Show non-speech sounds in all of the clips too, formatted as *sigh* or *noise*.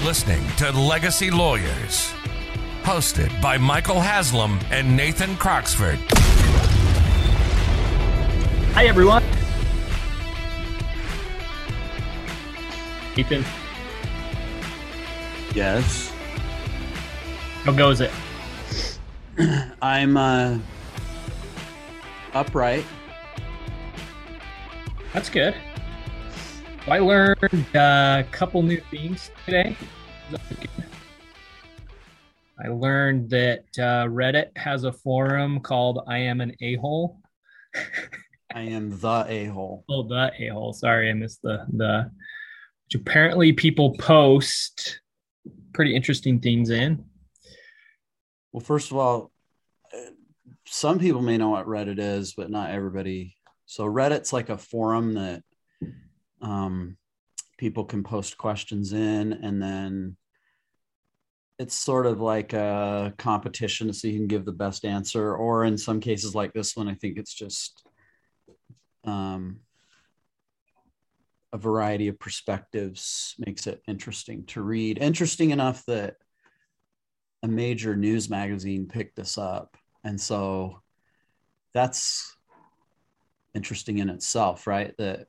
You're listening to Legacy Lawyers, hosted by Michael Haslam and Nathan Croxford. Hi, everyone. Ethan, Yes. how goes it? *clears throat* I'm uh upright. That's good. I learned uh, a couple new things today. I learned that uh, Reddit has a forum called I Am an A Hole. *laughs* I am the a-hole. Oh, the A Hole. Sorry, I missed the, the, which apparently people post pretty interesting things in. Well, first of all, uh, some people may know what Reddit is, but not everybody. So Reddit's like a forum that um people can post questions in and then it's sort of like a competition so you can give the best answer. Or in some cases like this one i think it's just um, a variety of perspectives makes it interesting to read. Interesting enough that a major news magazine picked this up. And so that's interesting in itself right? That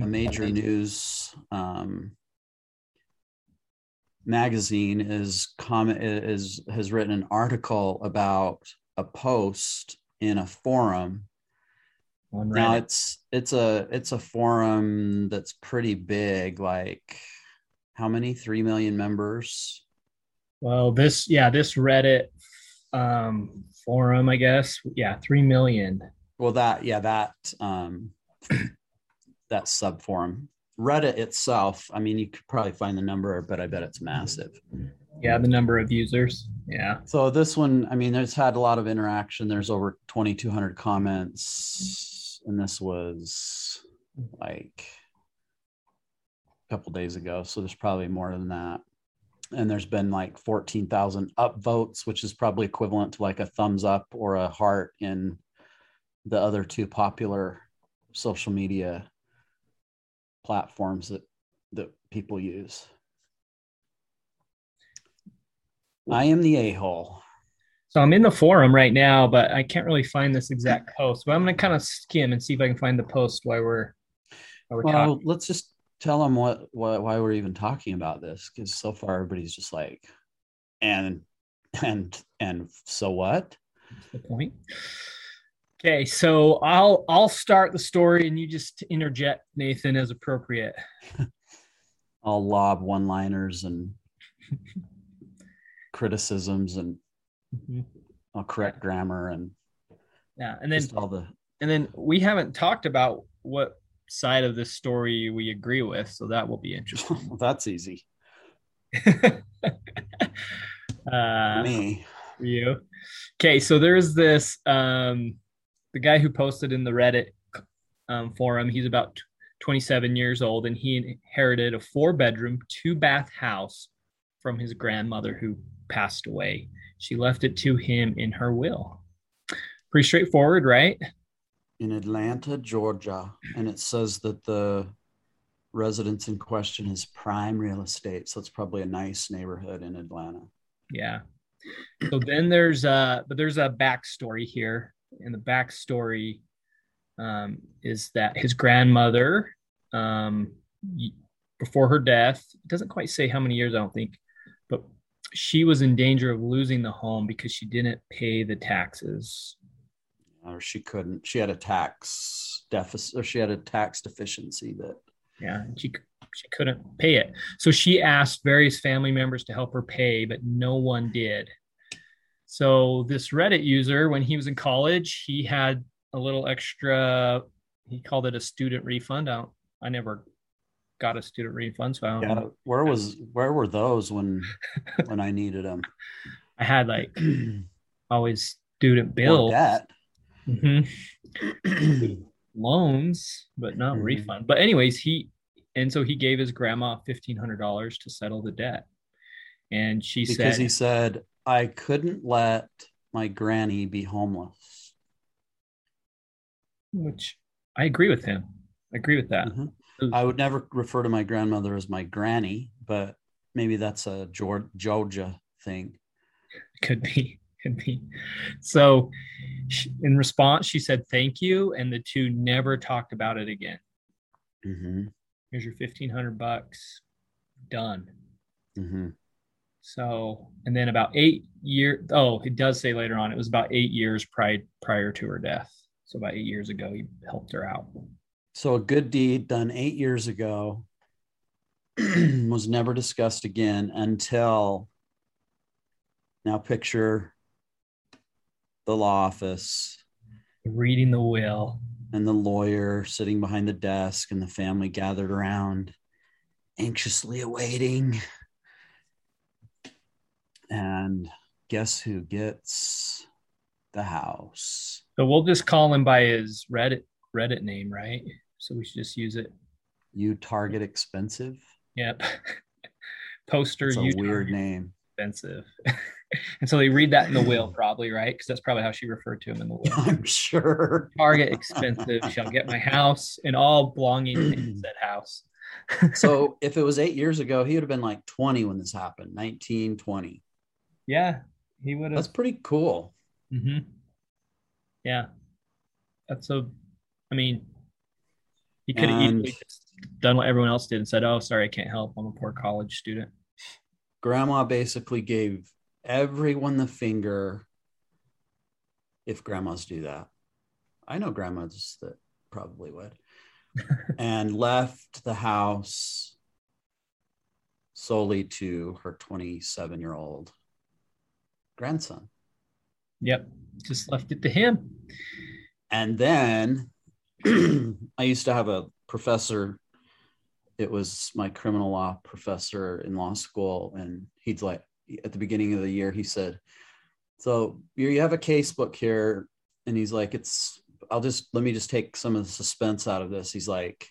a major news um, magazine is comment is has written an article about a post in a forum. Now it's it's a it's a forum that's pretty big like how many? 3 million members? Well, this, yeah, this Reddit um, forum, I guess. Yeah, 3 million. well that yeah that um that sub forum reddit itself i mean you could probably find the number but i bet it's massive Yeah, the number of users. Yeah. so this one i mean there's had a lot of interaction there's over 2200 comments and this was like a couple days ago so there's probably more than that and there's been like 14,000 upvotes which is probably equivalent to like a thumbs up or a heart in the other two popular social media platforms that that people use i am the a-hole So I'm in the forum right now, but I can't really find this exact post. But I'm going to kind of skim and see if I can find the post while we're, while we're well talking. let's just tell them what, what why we're even talking about this because so far everybody's just like and and and so what That's the point. Okay, so I'll I'll start the story and you just interject, Nathan, as appropriate. *laughs* i'll lob one liners and *laughs* criticisms and Mhm. i'll correct grammar and Yeah, and then just all the and then we haven't talked about what side of this story we agree with, so that will be interesting. well, *laughs* that's easy uh, me you. Okay, so there's this um the guy who posted in the Reddit um, forum. He's about 27 years old, and he inherited a four bedroom, two bath house from his grandmother who passed away. She left it to him in her will. Pretty straightforward, right? in atlanta georgia and it says that the residence in question is prime real estate so it's probably a nice neighborhood in atlanta Yeah. So then there's a but there's a backstory here, and the backstory um, is that his grandmother, um, before her death, doesn't quite say how many years, I don't think, but she was in danger of losing the home because she didn't pay the taxes. or she couldn't she had a tax deficit or she had a tax deficiency that Yeah, she she couldn't pay it. So she asked various family members to help her pay, but no one did. So this Reddit user, when he was in college, he had a little extra. He called it a student refund. I, don't, I never got a student refund, so I don't yeah know. where was where were those when *laughs* when i needed them I had like *clears throat* always student or bill debt Mhm. *clears throat* loans, but not Mhm. refund. But anyways, he and so he gave his grandma fifteen hundred dollars to settle the debt, and she because said, because he said i couldn't let my granny be homeless which I agree with him. I agree with that. Mhm. I would never refer to my grandmother as my granny, but maybe that's a Geor- Georgia thing. Could be, *laughs* could be. So, in response, she said thank you, and the two never talked about it again. hmm Here's your fifteen hundred bucks. Done. hmm So, and then about eight years. Oh, it does say later on. It was about eight years prior prior to her death. So about eight years ago, he helped her out. So a good deed done eight years ago *clears throat* was never discussed again until now. Picture the law office Reading the will. and the lawyer sitting behind the desk, and the family gathered around, anxiously awaiting. And guess who gets the house? So we'll just call him by his Reddit Reddit name, right? So we should just use it. You target expensive. Yep. *laughs* Poster It's a you weird name. expensive. *laughs* and so they read that in the will, probably, right? Because that's probably how she referred to him in the will. *laughs* I'm sure. Target expensive shall get my house and all belonging in that house. so if it was eight years ago, he would have been like 20 when this happened, 19, 20. Yeah, he would have. That's pretty cool. hmm Yeah, that's a. I mean, he could have And- easily just done what everyone else did and said, "Oh, sorry, I can't help. I'm a poor college student." Grandma basically gave everyone the finger if grandmas do that. I know grandmas that probably would. *laughs* and left the house solely to her 27 year old grandson. Yep, just left it to him. And then *clears throat* I used to have a professor. It was my criminal law professor in law school. And he'd like, at the beginning of the year, he said, So you have a case book here. And he's like, It's, I'll just, let me just take some of the suspense out of this. He's like,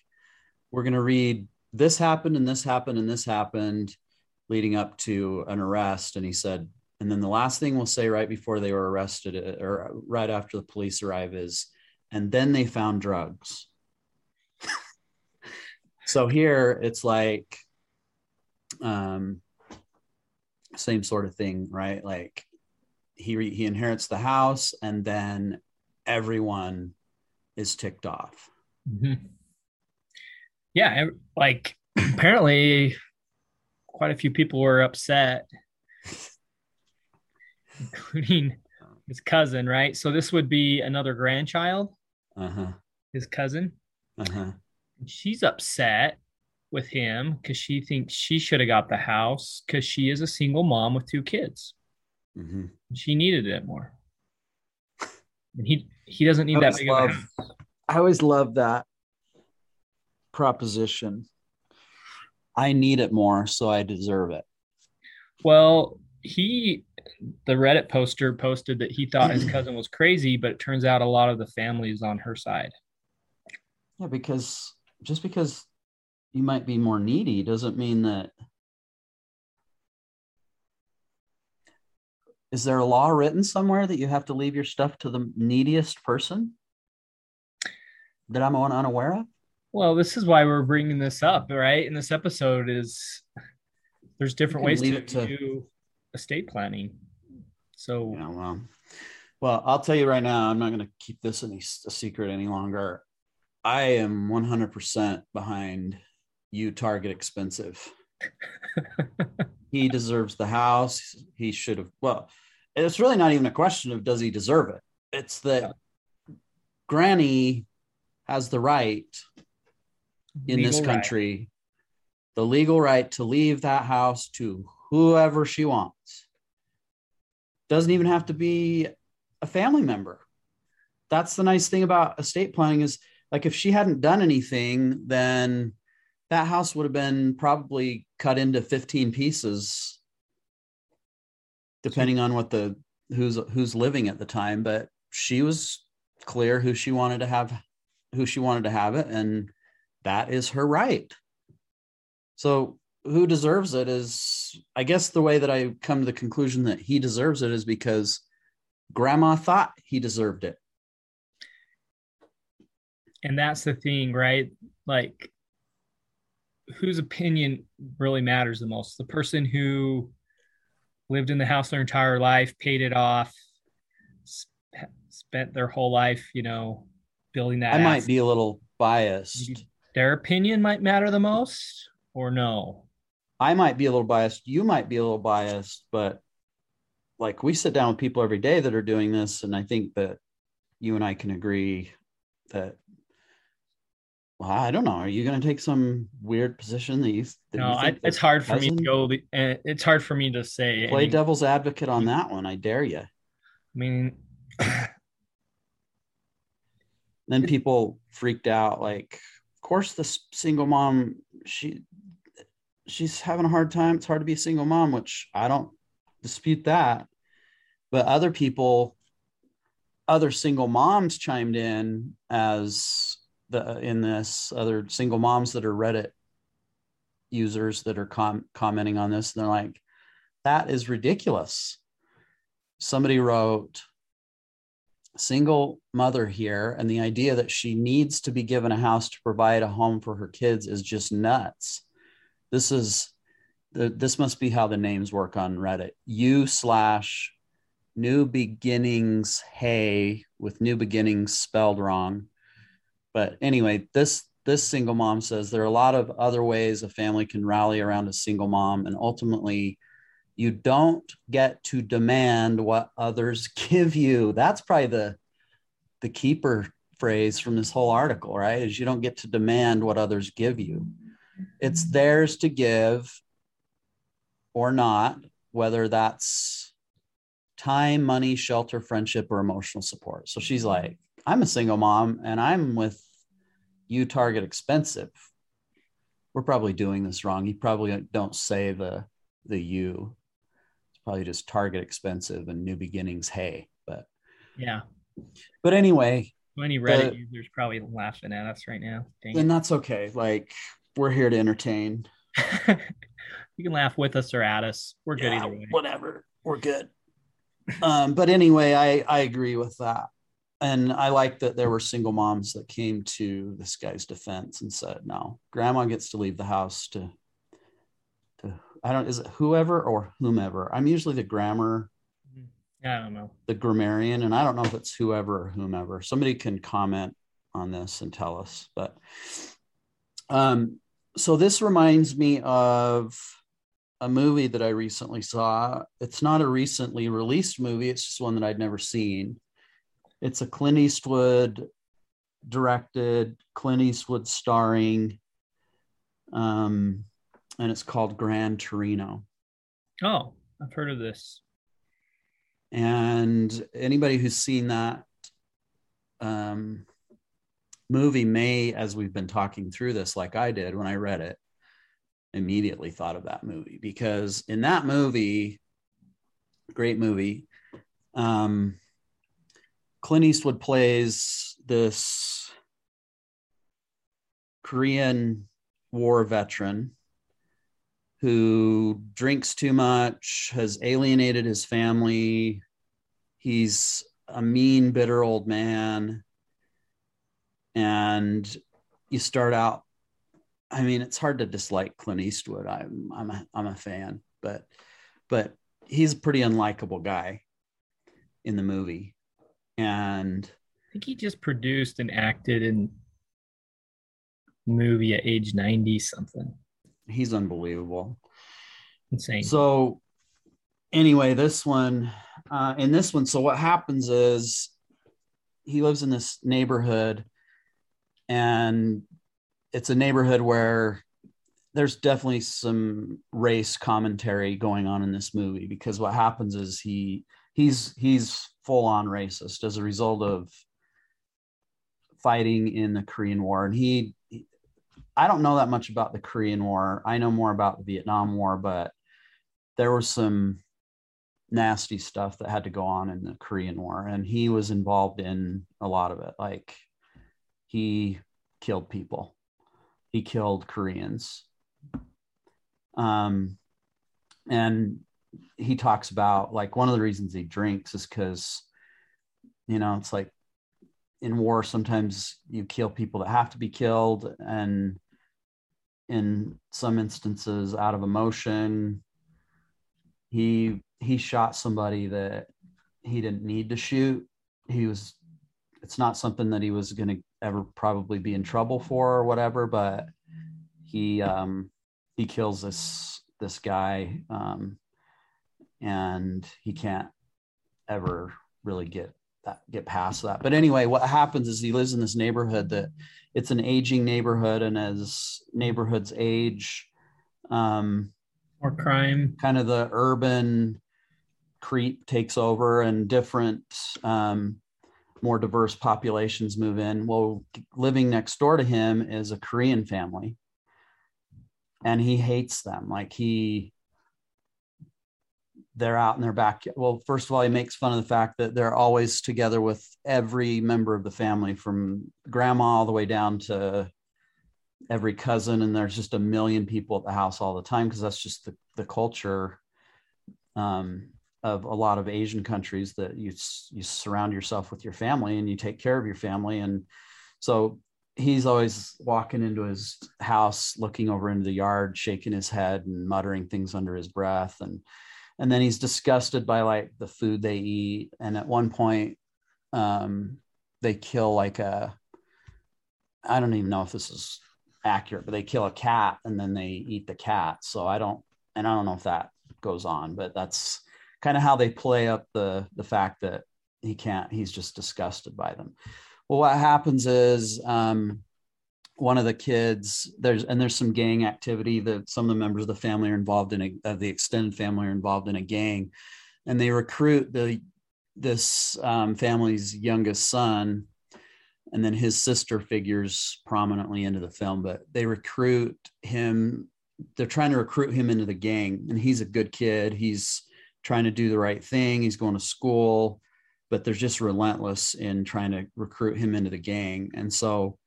We're going to read this happened and this happened and this happened leading up to an arrest. And he said, and then the last thing we'll say right before they were arrested uh, or right after the police arrive is, and then they found drugs. so here it's like, um, same sort of thing, right? Like he re- he inherits the house, and then everyone is ticked off. Mhm. Yeah, like apparently, quite a few people were upset, including *laughs* his cousin. Right, so this would be another grandchild, Uh huh. his cousin. Uh huh. She's upset with him because she thinks she should have got the house because she is a single mom with two kids. Mm-hmm. She needed it more, and he he doesn't need I that always big of a love- house. I always love that proposition. I need it more, so I deserve it. Well, he, the Reddit poster posted that he thought his *clears throat* cousin was crazy, but it turns out a lot of the family is on her side. Yeah, because just because you might be more needy doesn't mean that. Is there a law written somewhere that you have to leave your stuff to the neediest person that I'm unaware of? Well, this is why we're bringing this up, right? In this episode, is there's different ways to, to- do estate planning. So Yeah, well, well, I'll tell you right now, I'm not going to keep this any a secret any longer. I am 100% behind you. Target expensive. *laughs* he deserves the house. He should have. Well, it's really not even a question of does he deserve it. It's that Granny has the right in this legal right. country, the legal right to leave that house to whoever she wants. Doesn't even have to be a family member. That's the nice thing about estate planning is like if she hadn't done anything, then that house would have been probably cut into 15 pieces depending on what the who's who's living at the time but she was clear who she wanted to have who she wanted to have it and that is her right so who deserves it is i guess the way that i come to the conclusion that he deserves it is because grandma thought he deserved it and that's the thing, right? Like, whose opinion really matters the most? The person who lived in the house their entire life, paid it off, sp- spent their whole life, you know, building that. I might be a little biased. Their opinion might matter the most, or no? I might be a little biased. You might be a little biased, but like we sit down with people every day that are doing this, and I think that you and I can agree that. Well, I don't know. Are you going to take some weird position that you? That No, you I, it's hard for me to go. uh, It's hard for me to say. Play devil's advocate on that one. I dare you. I mean, then people freaked out like of course the single mom she she's having a hard time. It's hard to be a single mom which i don't dispute that. But other people other single moms chimed in as the in this other single moms that are reddit users that are com- commenting on this and they're like that is ridiculous. Somebody wrote single mother here and the idea that she needs to be given a house to provide a home for her kids is just nuts this is the, this must be how the names work on reddit. U slash new beginnings hey with new beginnings spelled wrong. But anyway this this single mom says there are a lot of other ways a family can rally around a single mom and ultimately you don't get to demand what others *laughs* give you. That's probably the the keeper phrase from this whole article right? Is you don't get to demand what others give you it's theirs to give or not whether that's time money shelter friendship or emotional support. So she's like i'm a single mom and i'm with you target expensive. We're probably doing this wrong. You probably don't say the the you. It's probably just target expensive and new beginnings hey but yeah. but anyway Many Reddit The- users probably laughing at us right now. Dang then that's okay. Like we're here to entertain *laughs* you can laugh with us or at us. We're good Yeah, either way. whatever we're good *laughs* um but anyway i i agree with that and i like that there were single moms that came to this guy's defense and said no grandma gets to leave the house to to i don't is it whoever or whomever i'm usually the grammar I don't know. the grammarian, and I don't know if it's whoever or whomever. Somebody can comment on this and tell us. But um, so this reminds me of a movie that I recently saw. It's not a recently released movie, it's just one that I'd never seen. It's a Clint Eastwood directed, Clint Eastwood starring, um, and it's called Gran Torino. Oh, I've heard of this. and anybody who's seen that um, movie may as we've been talking through this like i did when i read it immediately thought of that movie because in that movie great movie um, clint eastwood plays this korean war veteran who drinks too much, has alienated his family. He's a mean, bitter old man. And you start out, I mean, it's hard to dislike Clint Eastwood. I'm I'm a I'm a fan, but but he's a pretty unlikable guy in the movie. And I think he just produced and acted in movie at age 90 something. he's unbelievable. Insane. So anyway, this one, uh, in this one, so what happens is he lives in this neighborhood, and it's a neighborhood where there's definitely some race commentary going on in this movie because what happens is he he's he's full on racist as a result of fighting in the Korean War, and he I don't know that much about the Korean War. I know more about the Vietnam War, but there was some nasty stuff that had to go on in the Korean War, and he was involved in a lot of it. Like he killed people, he killed Koreans. Um, and he talks about like one of the reasons he drinks is because, you know, it's like in war sometimes you kill people that have to be killed and in some instances out of emotion. He he shot somebody that he didn't need to shoot. He was it's not something that he was going to ever probably be in trouble for or whatever, but he um he kills this this guy um and he can't ever really get that get past that. But anyway, what happens is he lives in this neighborhood that it's an aging neighborhood, and as neighborhoods age, um, more crime, kind of the urban creep takes over, and different, um, more diverse populations move in. Well, living next door to him is a Korean family, and he hates them. Like he they're out in their backyard. Well, first of all, he makes fun of the fact that they're always together with every member of the family, from grandma all the way down to every cousin, and there's just a million people at the house all the time because that's just the the culture um, of a lot of Asian countries that you you surround yourself with your family and you take care of your family, and so he's always walking into his house, looking over into the yard, shaking his head and muttering things under his breath, and and then he's disgusted by like the food they eat. And at one point um they kill like a i don't even know if this is accurate but they kill a cat and then they eat the cat. So i don't and i don't know if that goes on but that's kind of how they play up the the fact that he can't he's just disgusted by them. Well what happens is um one of the kids there's and there's some gang activity that some of the members of the family are involved in a, uh, the extended family are involved in a gang and they recruit the this um, family's youngest son and then his sister figures prominently into the film but they recruit him they're trying to recruit him into the gang and he's a good kid he's trying to do the right thing he's going to school but they're just relentless in trying to recruit him into the gang. And so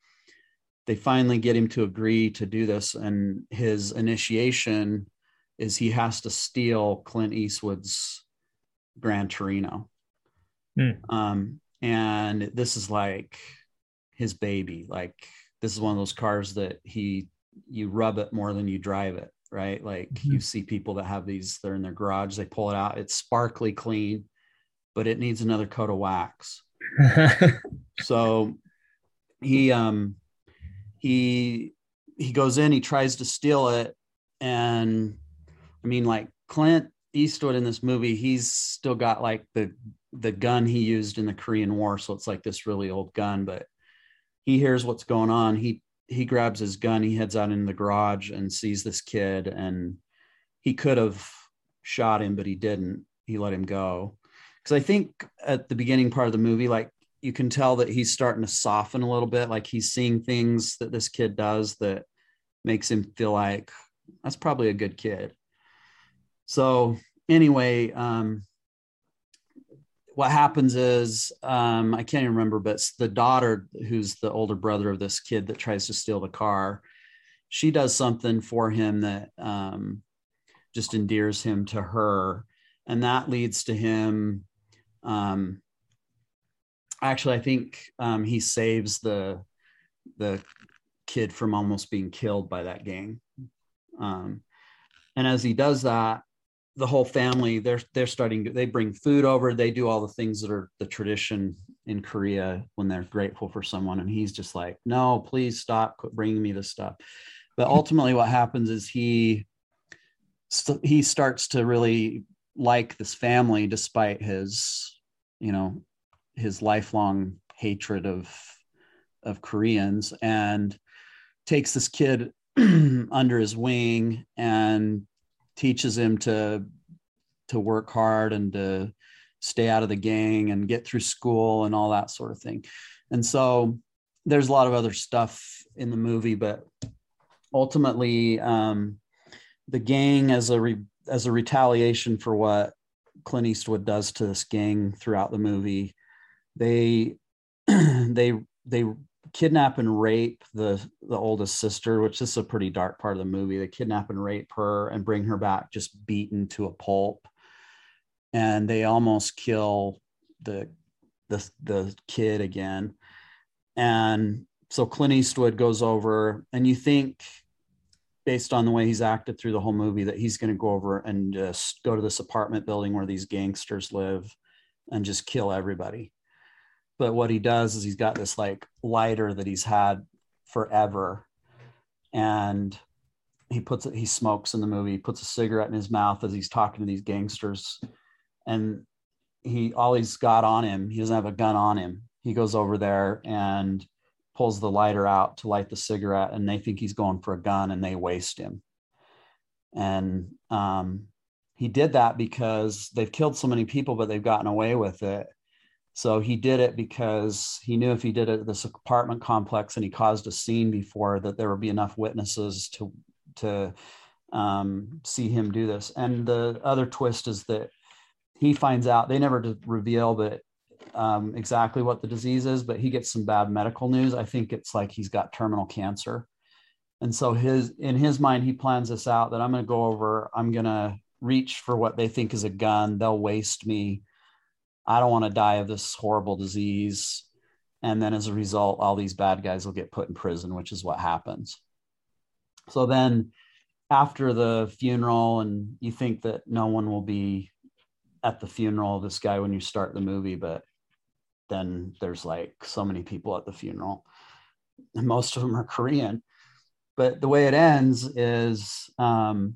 they finally get him to agree to do this and his initiation is he has to steal clint eastwood's gran torino. Hmm. um, and this is like his baby. Like this is one of those cars that he you rub it more than you drive it right like Mhm. you see people that have these they're in their garage they pull it out it's sparkly clean but it needs another coat of wax *laughs* so he um he he goes in he tries to steal it and i mean like clint eastwood in this movie he's still got like the the gun he used in the korean war so it's like this really old gun but he hears what's going on he he grabs his gun he heads out in the garage and sees this kid and he could have shot him but he didn't. He let him go. Because i think at the beginning part of the movie like you can tell that he's starting to soften a little bit. Like he's seeing things that this kid does that makes him feel like that's probably a good kid. So anyway um what happens is um i can't even remember but the daughter who's the older brother of this kid that tries to steal the car she does something for him that um just endears him to her and that leads to him um actually i think um, he saves the the kid from almost being killed by that gang. Um, and as he does that the whole family they're they're starting to, they bring food over. They do all the things that are the tradition in korea when they're grateful for someone. And he's just like no please stop quit bringing me this stuff. But mm-hmm. ultimately what happens is he st- he starts to really like this family despite his you know his lifelong hatred of of Koreans and takes this kid *clears throat* under his wing and teaches him to to work hard and to stay out of the gang and get through school and all that sort of thing. And so there's a lot of other stuff in the movie, but ultimately um, the gang as a re- as a retaliation for what Clint Eastwood does to this gang throughout the movie they *clears throat* they they kidnap and rape the the oldest sister which this is a pretty dark part of the movie. They kidnap and rape her and bring her back just beaten to a pulp. And they almost kill the the the kid again. And so Clint Eastwood goes over and you think based on the way he's acted through the whole movie that he's going to go over and just go to this apartment building where these gangsters live and just kill everybody. But what he does is he's got this like lighter that he's had forever. And he puts it, he smokes in the movie, he puts a cigarette in his mouth as he's talking to these gangsters. And he all he's got on him, he doesn't have a gun on him. He goes over there and pulls the lighter out to light the cigarette and they think he's going for a gun and they waste him and um, he did that because they've killed so many people but they've gotten away with it so he did it because he knew if he did it at this apartment complex and he caused a scene before that there would be enough witnesses to to um, see him do this and the other twist is that he finds out they never reveal um, exactly what the disease is, but he gets some bad medical news. I think it's like he's got terminal cancer. And so his in his mind, he plans this out that I'm going to go over, I'm going to reach for what they think is a gun. They'll waste me. I don't want to die of this horrible disease. And then as a result, all these bad guys will get put in prison, which is what happens. So then after the funeral, and you think that no one will be at the funeral of this guy when you start the movie, but then there's like so many people at the funeral and most of them are korean but the way it ends is um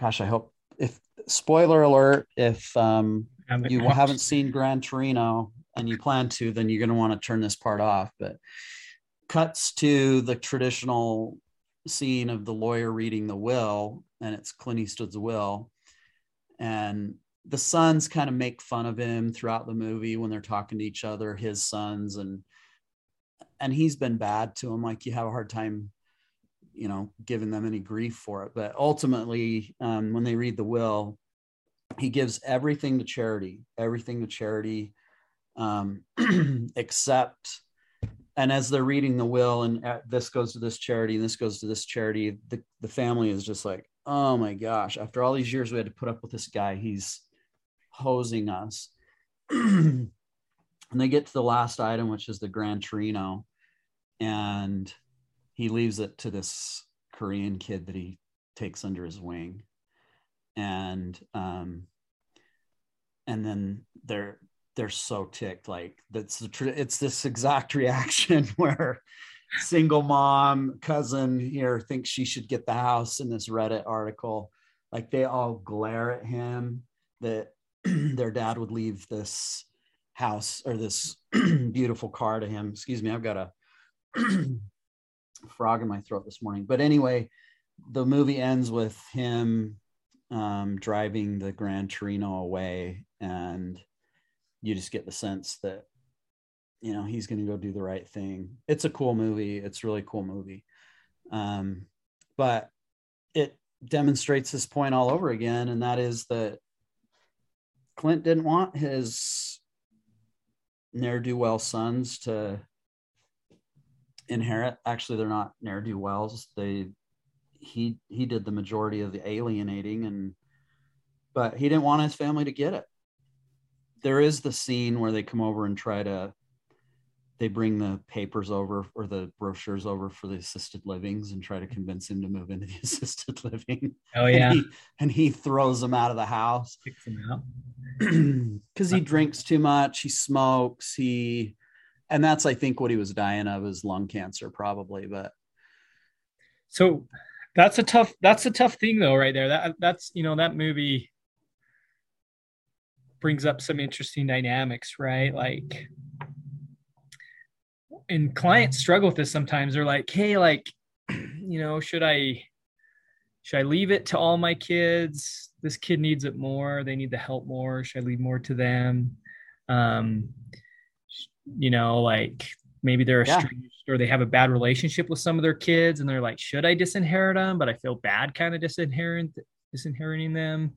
gosh i hope if spoiler alert if um haven't you haven't seen gran torino and you plan to then you're going to want to turn this part off but cuts to the traditional scene of the lawyer reading the will and it's clint eastwood's will and the sons kind of make fun of him throughout the movie when they're talking to each other his sons and and he's been bad to him like you have a hard time you know giving them any grief for it but ultimately um, when they read the will he gives everything to charity everything to charity um, *clears throat* except and as they're reading the will and uh, this goes to this charity and this goes to this charity the, the family is just like oh my gosh after all these years we had to put up with this guy he's hosing us. *clears throat* and they get to the last item, which is the Grand Torino, and he leaves it to this Korean kid that he takes under his wing, and um, and then they're they're so ticked like that's the it's this exact *laughs* reaction *laughs* where single mom cousin here thinks she should get the house in this reddit article like they all glare at him that *clears throat* their dad would leave this house or this *clears throat* beautiful car to him. Excuse me, I've got a *clears throat* frog in my throat this morning. But anyway, the movie ends with him um, driving the Grand Torino away, and you just get the sense that you know he's going to go do the right thing. It's a cool movie. It's really cool movie, um, but it demonstrates this point all over again, and that is that Clint didn't want his ne'er do well sons to inherit. Actually, they're not ne'er do wells. They he he did the majority of the alienating, and but he didn't want his family to get it. There is the scene where they come over and try to they bring the papers over or the brochures over for the assisted livings and try to convince him to move into the *laughs* assisted living. Oh yeah, and he, and he throws them out of the house. Kicks them out *clears throat* because he drinks too much, he smokes, he, and that's I think what he was dying of is lung cancer probably. But so that's a tough that's a tough thing though, right there. That that's you know that movie brings up some interesting dynamics, right? Like and clients struggle with this sometimes. They're like, hey, like, *clears throat* you know, should I should I leave it to all my kids? This kid needs it more. They need the help more. Should I leave more to them? Um, you know, like maybe they're a yeah. Or they have a bad relationship with some of their kids and they're like, should I disinherit them? But I feel bad kind of disinherit disinheriting them.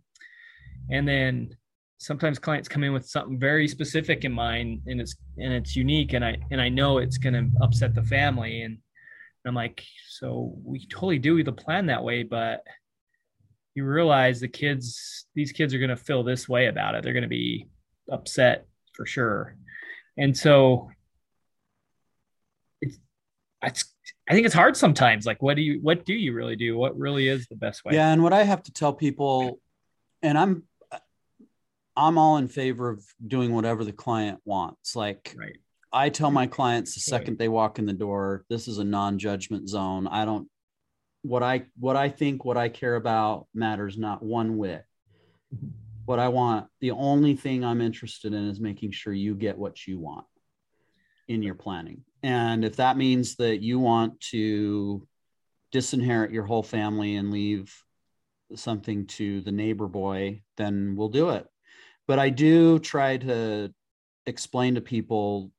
And then sometimes clients come in with something very specific in mind and it's and it's unique and i and i know it's going to upset the family and i'm like so we totally do the plan that way but you realize the kids these kids are going to feel this way about it they're going to be upset for sure and so it's it's I think it's hard sometimes. Like, what do you what do you really do? What really is the best way? Yeah, and what I have to tell people, and I'm I'm all in favor of doing whatever the client wants. Like right. I tell my clients the second they walk in the door, this is a non-judgment zone. I don't what I what I think, what I care about matters not one whit. Mm-hmm. What I want, the only thing I'm interested in is making sure you get what you want in your planning. And if that means that you want to disinherit your whole family and leave something to the neighbor boy, then we'll do it. But I do try to explain to people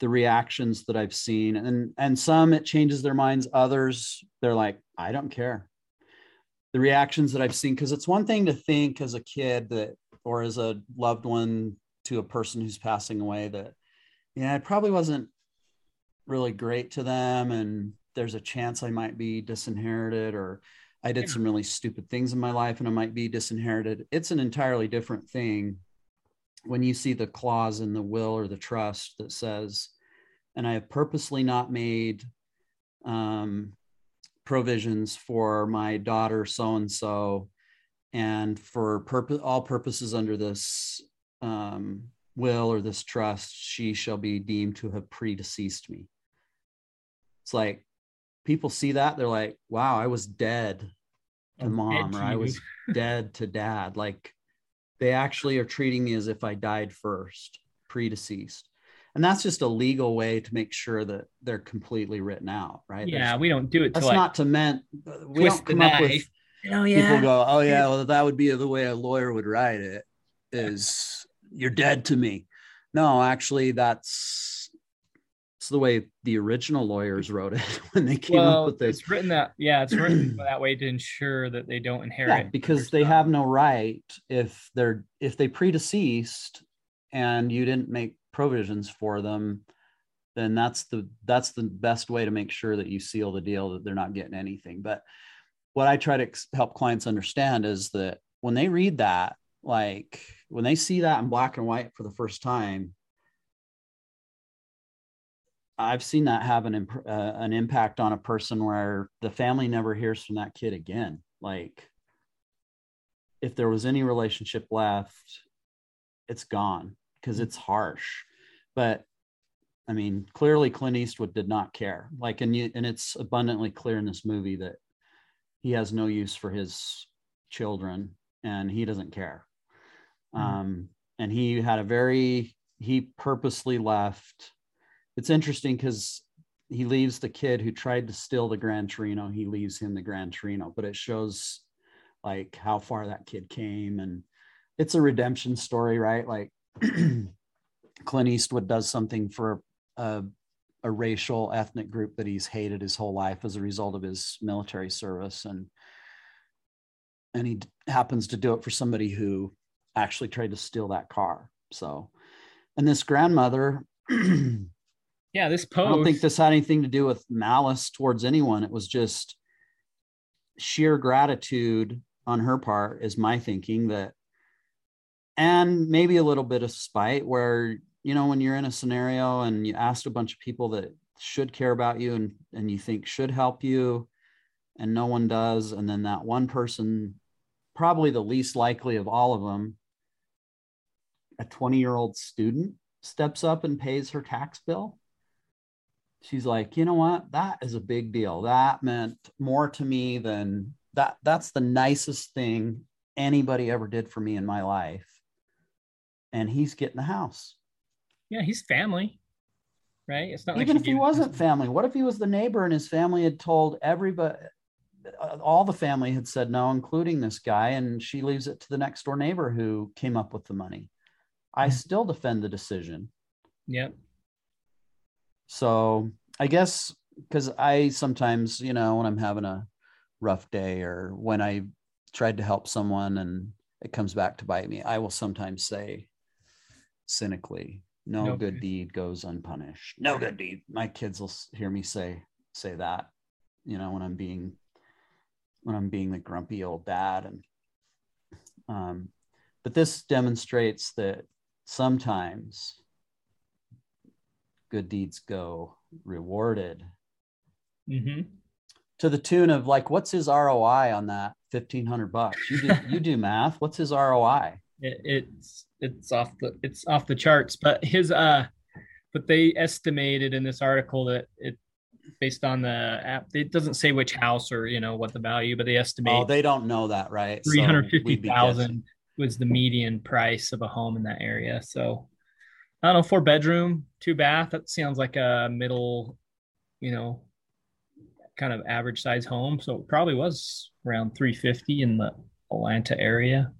the reactions that I've seen and and some it changes their minds others they're like I don't care the reactions that I've seen because it's one thing to think as a kid that or as a loved one to a person who's passing away that yeah it probably wasn't really great to them and there's a chance I might be disinherited or I did some really stupid things in my life and I might be disinherited. It's an entirely different thing when you see the clause in the will or the trust that says, and I have purposely not made um, provisions for my daughter so and so, and for purpose all purposes under this um, will or this trust, she shall be deemed to have predeceased me. It's like people see that they're like, "Wow, I was dead to mom, or I was *laughs* dead to dad." Like they actually are treating me as if I died first, predeceased. And that's just a legal way to make sure that they're completely written out, right? Yeah, There's, we don't do it. That's like not to meant. We don't come up with. Oh, oh, yeah. People go, oh yeah, well that would be the way a lawyer would write it. Is you're dead to me. No, actually, that's it's the way the original lawyers wrote it *laughs* when they came well, up with this. It's written that yeah, it's written that way to ensure that they don't inherit. Yeah, because they have no right if they're if they predeceased and you didn't make provisions for them, then that's the that's the best way to make sure that you seal the deal that they're not getting anything. But what I try to help clients understand is that when they read that, like when they see that in black and white for the first time, I've seen that have an imp- uh, an impact on a person where the family never hears from that kid again. Like, if there was any relationship left, it's gone because it's harsh. But I mean, clearly Clint Eastwood did not care. Like, and you, and it's abundantly clear in this movie that he has no use for his children and he doesn't care. Mm-hmm. Um, and he had a very he purposely left it's interesting because he leaves the kid who tried to steal the Gran Torino. He leaves him the Gran Torino, but it shows like how far that kid came, and it's a redemption story, right? Like *clears throat* Clint Eastwood does something for a, a racial ethnic group that he's hated his whole life as a result of his military service, and and he happens to do it for somebody who actually tried to steal that car. So, and this grandmother *clears throat* yeah, this post. I don't think this had anything to do with malice towards anyone. It was just sheer gratitude on her part, is my thinking that, and maybe a little bit of spite where, you know, when you're in a scenario and you asked a bunch of people that should care about you and, and you think should help you, and no one does. And then that one person, probably the least likely of all of them, a 20 year old student steps up and pays her tax bill she's like, you know what? That is a big deal. That meant more to me than that. That's the nicest thing anybody ever did for me in my life. And he's getting the house. Yeah, he's family, right? It's not even like if he wasn't family. What if he was the neighbor and his family had told everybody, all the family had said no, including this guy, and she leaves it to the next door neighbor who came up with the money. I mm-hmm. still defend the decision. Yep. So I guess because I sometimes, you know, when I'm having a rough day or when I tried to help someone and it comes back to bite me, I will sometimes say cynically, no good deed goes unpunished. No good deed. My kids will hear me say say that, you know, when I'm being when I'm being the grumpy old dad and um but this demonstrates that sometimes good deeds go rewarded mm-hmm. to the tune of like what's his roi on that 1500 bucks? You do you do math. What's his roi *laughs* it, it's it's off the it's off the charts but his uh but they estimated in this article that it based on the app it doesn't say which house or you know what the value but they oh, estimate oh they don't know that right? 350000 was the median price of a home in that area. So I don't know, four bedroom, two bath. That sounds like a middle, you know, kind of average size home. So it probably was around three fifty in the Atlanta area.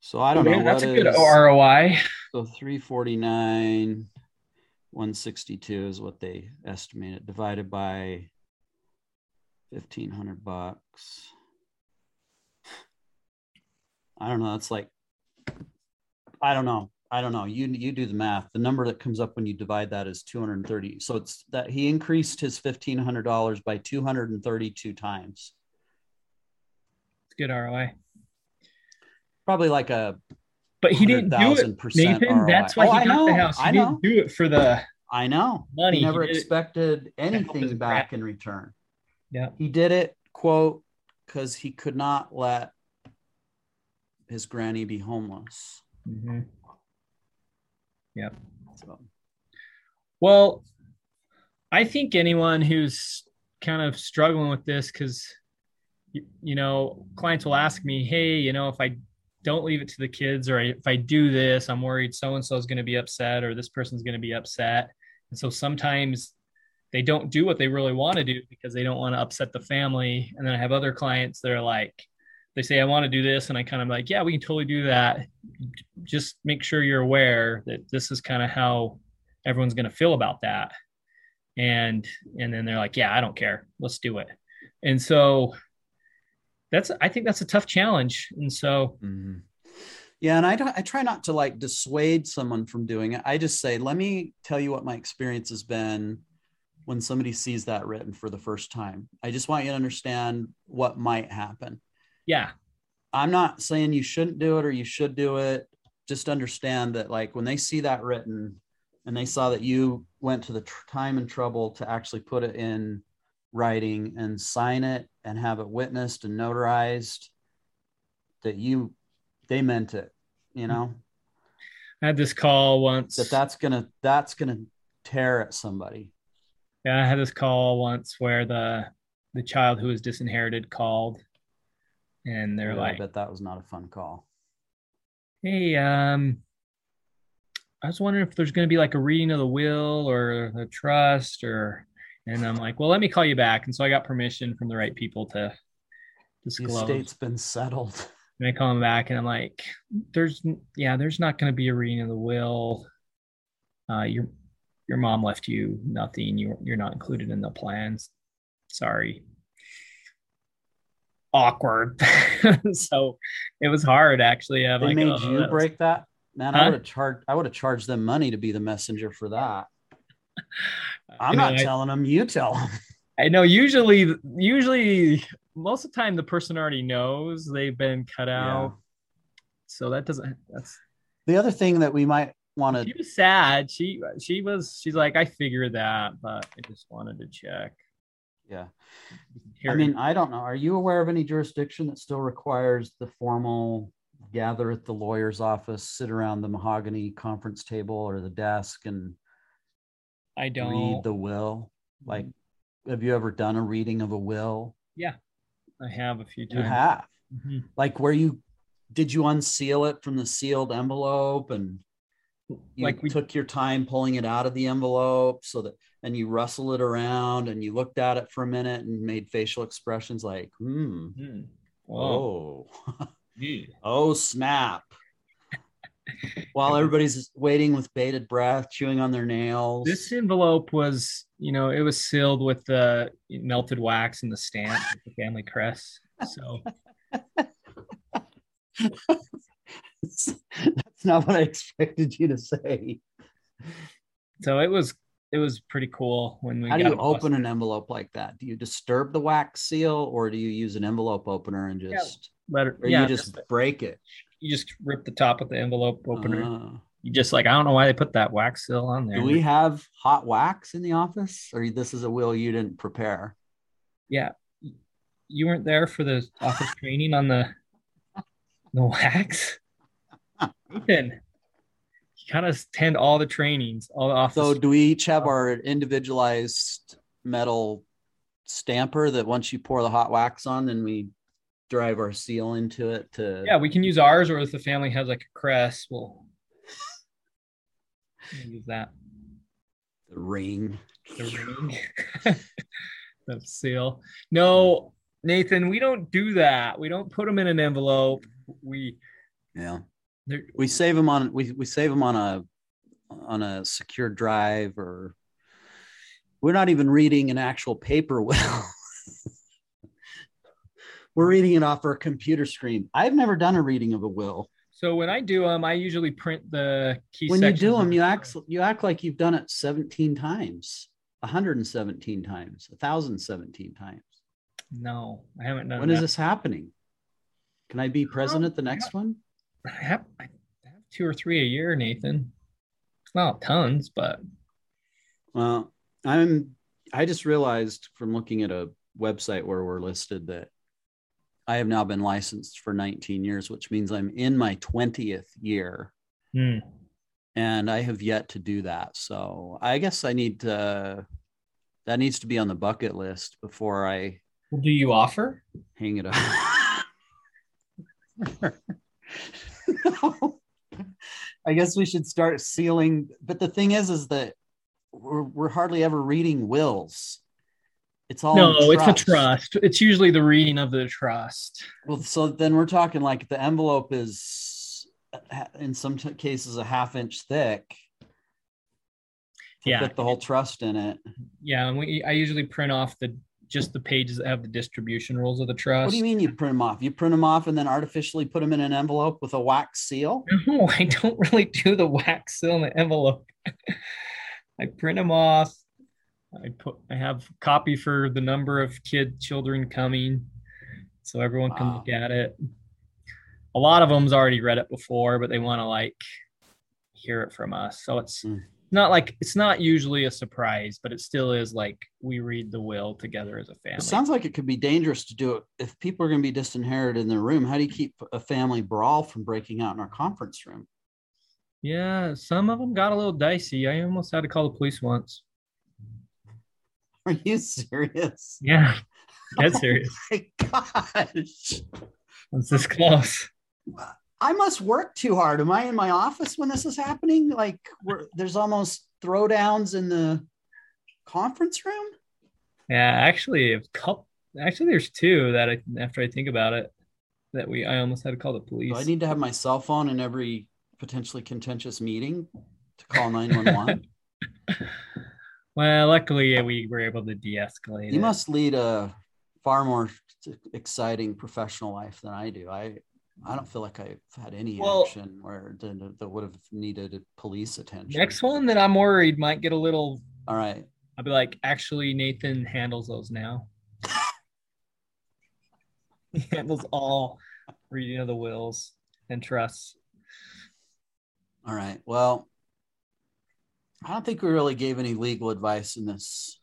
So I don't know. That's a good is- ROI. So 349, 162 is what they estimated divided by 1500 bucks. I don't know. That's like, I don't know. I don't know. You you do the math. The number that comes up when you divide that is 230. So it's that he increased his $1,500 by 232 times. It's good ROI. Probably like a But he didn't do it, Nathan. ROI. That's why Oh, he got the house. He I didn't know. do it for the I know. money. He never it- expected anything back in return. Yeah. He did it, quote, because he could not let his granny be homeless. Mhm. So Well, I think anyone who's kind of struggling with this, because you, you know, clients will ask me, "Hey, you know, if I don't leave it to the kids, or if I do this, I'm worried so and so is going to be upset, or this person's going to be upset." And so sometimes they don't do what they really want to do because they don't want to upset the family. And then I have other clients that are like, they say, I want to do this. And I kind of like, yeah, we can totally do that. Just make sure you're aware that this is kind of how everyone's going to feel about that. And, and then they're like, yeah, I don't care. Let's do it. And so that's, I think that's a tough challenge. And so, mhm. yeah, and I don't I try not to like dissuade someone from doing it. I just say, let me tell you what my experience has been when somebody sees that written for the first time. I just want you to understand what might happen. Yeah, I'm not saying you shouldn't do it or you should do it. Just understand that, like, when they see that written and they saw that you went to the tr- time and trouble to actually put it in writing and sign it and have it witnessed and notarized, that you, they meant it, you know, I had this call once. that that's gonna, that's gonna tear at somebody. Yeah, I had this call once where the the child who was disinherited called, and they're Yeah, like, I bet that was not a fun call. "Hey, um, I was wondering if there's going to be like a reading of the will or the trust, or." And I'm like, "Well, let me call you back." And so I got permission from the right people to disclose. The estate's been settled. *laughs* And I call him back, and I'm like, "There's, yeah, there's not going to be a reading of the will. Uh, your your mom left you nothing. You you're not included in the plans. Sorry." Awkward. *laughs* so it was hard, actually. I'm They like, made "Oh, you that's- break that, man. I would have charged. I would have charged them money to be the messenger for that. *laughs* I'm You know, not I- telling them. You tell them. *laughs* I know. Usually, usually, most of the time, the person already knows they've been cut out. So that doesn't. That's The other thing that we might want to she was sad. She she was. She's like, I figured that, but I just wanted to check. Yeah. I mean, I don't know. Are you aware of any jurisdiction that still requires the formal gather at the lawyer's office, sit around the mahogany conference table or the desk and I don't. read the will? Like, have you ever done a reading of a will? Yeah, I have a few times. You have. Mhm. Like, where you did you unseal it from the sealed envelope and you Like we took your time pulling it out of the envelope so that and you rustle it around and you looked at it for a minute and made facial expressions like hmm. Whoa. *laughs* oh Yeah. oh snap while *laughs* everybody's waiting with bated breath chewing on their nails This envelope was, you know, it was sealed with the melted wax and the stamp, the family crest. So *laughs* that's not what i expected you to say so it was it was pretty cool when we how do you open busted. an envelope like that do you disturb the wax seal or do you use an envelope opener and just Let it- or yeah, you just break it you just rip the top of the envelope opener. Ah. you just like I don't know why they put that wax seal on there. Do we have hot wax in the office, or this is a will you didn't prepare? Yeah, you weren't there for the office training on the the wax. *laughs* Ethan, you kind of attend all the trainings, all the office. So, do we each have our individualized metal stamper that once you pour the hot wax on, then we drive our seal into it to? yeah, we can use ours, or if the family has like a crest, we'll use that. The ring. The ring. *laughs* the seal. No, Nathan, we don't do that. We don't put them in an envelope. We Yeah. They're, we save them on we, we save them on a on a secure drive or we're not even reading an actual paper will *laughs* we're reading it off our computer screen i've never done a reading of a will so when I do them, I usually print the key. when you do them you act you act like you've done it 17 times 117 times 1017 times No, I haven't done. when that. is this happening can i be present at the next one I have, I have two or three a year, Nathan. Not tons, but Well, I'm I just realized from looking at a website where we're listed that I have now been licensed for 19 years, which means I'm in my 20th year hmm. and I have yet to do that. So I guess I need to that needs to be on the bucket list before I Well, do you offer? hang it up. *laughs* *laughs* *laughs* I guess we should start sealing. But the thing is, is that we're, we're hardly ever reading wills. It's all no, it's a trust. It's usually the reading of the trust. Well, so then we're talking like the envelope is in some t- cases a half inch thick. Yeah. fit the whole trust in it. Yeah, and we I usually print off the just the pages that have the distribution rules of the trust. What do you mean you print them off? You print them off and then artificially put them in an envelope with a wax seal? *laughs* No, I don't really do the wax seal in the envelope. *laughs* I print them off. I put I have copy for the number of kid children coming, so everyone can Wow. look at it. A lot of them's already read it before, but they want to like hear it from us. So it's Mm. Not like it's not usually a surprise, but it still is like we read the will together as a family. It sounds like it could be dangerous to do it if people are going to be disinherited in their room. How do you keep a family brawl from breaking out in our conference room? yeah, some of them got a little dicey. I almost had to call the police once. *laughs* Are you serious? Yeah, dead *laughs* oh serious. my gosh. It's this close. I must work too hard. Am I in my office when this is happening? Like we're, there's almost throwdowns in the conference room? Yeah, actually, a couple. Actually, there's two that I, after I think about it, that we I almost had to call the police. I need to have my cell phone in every potentially contentious meeting to call 911? *laughs* *laughs* well, luckily we were able to de-escalate. you it. must lead a far more exciting professional life than I do. I I don't feel like I've had any Well- action where that, that would have needed police attention. Next one that I'm worried might get a little. All right. I'll be like, actually, Nathan handles those now. *laughs* he handles all reading of the wills and trusts. All right. Well, I don't think we really gave any legal advice in this.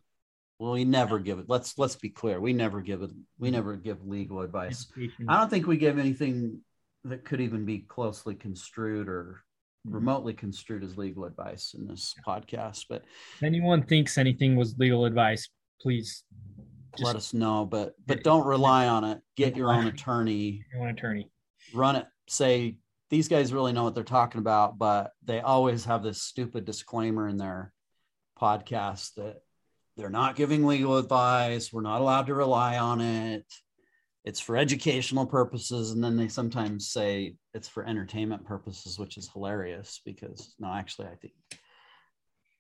Well, we never give it. Let's let's be clear. We never give it. We mm-hmm. never give legal advice. I don't think we give anything that could even be closely construed or mm-hmm. remotely construed as legal advice in this podcast. But If anyone thinks anything was legal advice, please just let us know. But but don't rely on it. Get your own attorney. your own attorney. Run it. Say these guys really know what they're talking about, but they always have this stupid disclaimer in their podcast that they're not giving legal advice. We're not allowed to rely on it. It's for educational purposes. And then they sometimes say it's for entertainment purposes, which is hilarious because no, actually, I think,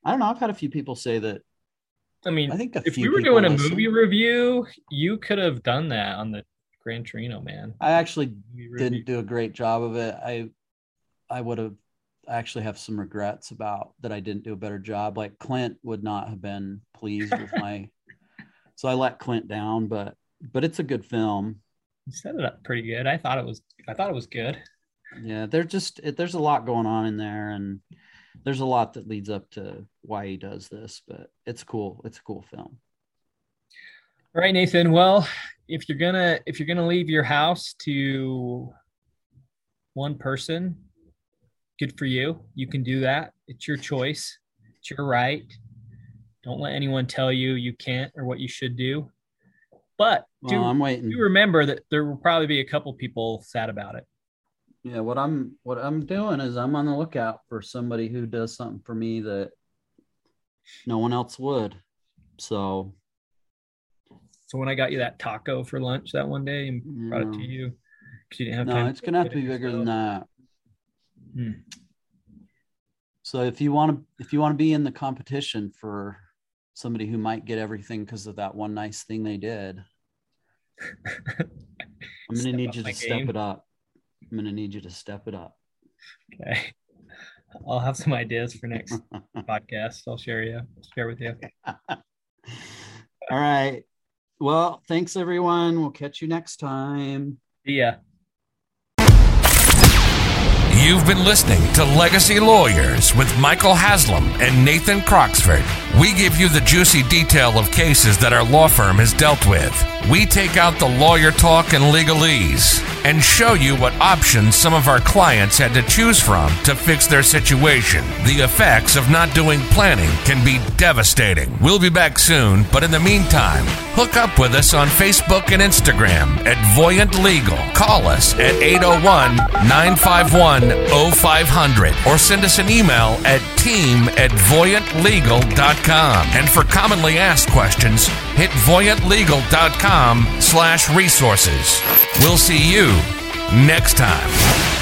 I don't know. I've had a few people say that. I mean, I think if we were doing a listen. movie review, you could have done that on the Gran Torino, man. I actually didn't do a great job of it. I I would have actually have some regrets about that I didn't do a better job. Like Clint would not have been pleased with my *laughs* so I let Clint down, but but it's a good film. You set it up pretty good. I thought it was. I thought it was good. Yeah, there's just it, there's a lot going on in there, and there's a lot that leads up to why he does this. But it's cool. It's a cool film. All right, Nathan. Well, if you're gonna if you're gonna leave your house to one person, good for you. You can do that. It's your choice. It's your right. Don't let anyone tell you you can't or what you should do. But do, Well, I'm waiting. do remember that there will probably be a couple people sad about it. Yeah, what I'm what I'm doing is I'm on the lookout for somebody who does something for me that no one else would. So So when I got you that taco for lunch that one day and brought it to you because you didn't have no, time. it's gonna have to be bigger than that. Hmm. So if you want to if you want to be in the competition for somebody who might get everything because of that one nice thing they did, *laughs* I'm gonna need you to step it up. I'm gonna need you to step it up. Okay. I'll have some ideas for next *laughs* podcast. I'll share you share with you. *laughs* All right. Well, thanks everyone. We'll catch you next time. See ya. You've been listening to Legacy Lawyers with Michael Haslam and Nathan Croxford. We give you the juicy detail of cases that our law firm has dealt with. We take out the lawyer talk and legalese and show you what options some of our clients had to choose from to fix their situation. The effects of not doing planning can be devastating. We'll be back soon, but in the meantime, hook up with us on Facebook and Instagram at Voyant Legal. Call us at 801 951 0500 or send us an email at team at voyantlegal.com. And for commonly asked questions, hit voyantlegal.com slash resources. We'll see you next time.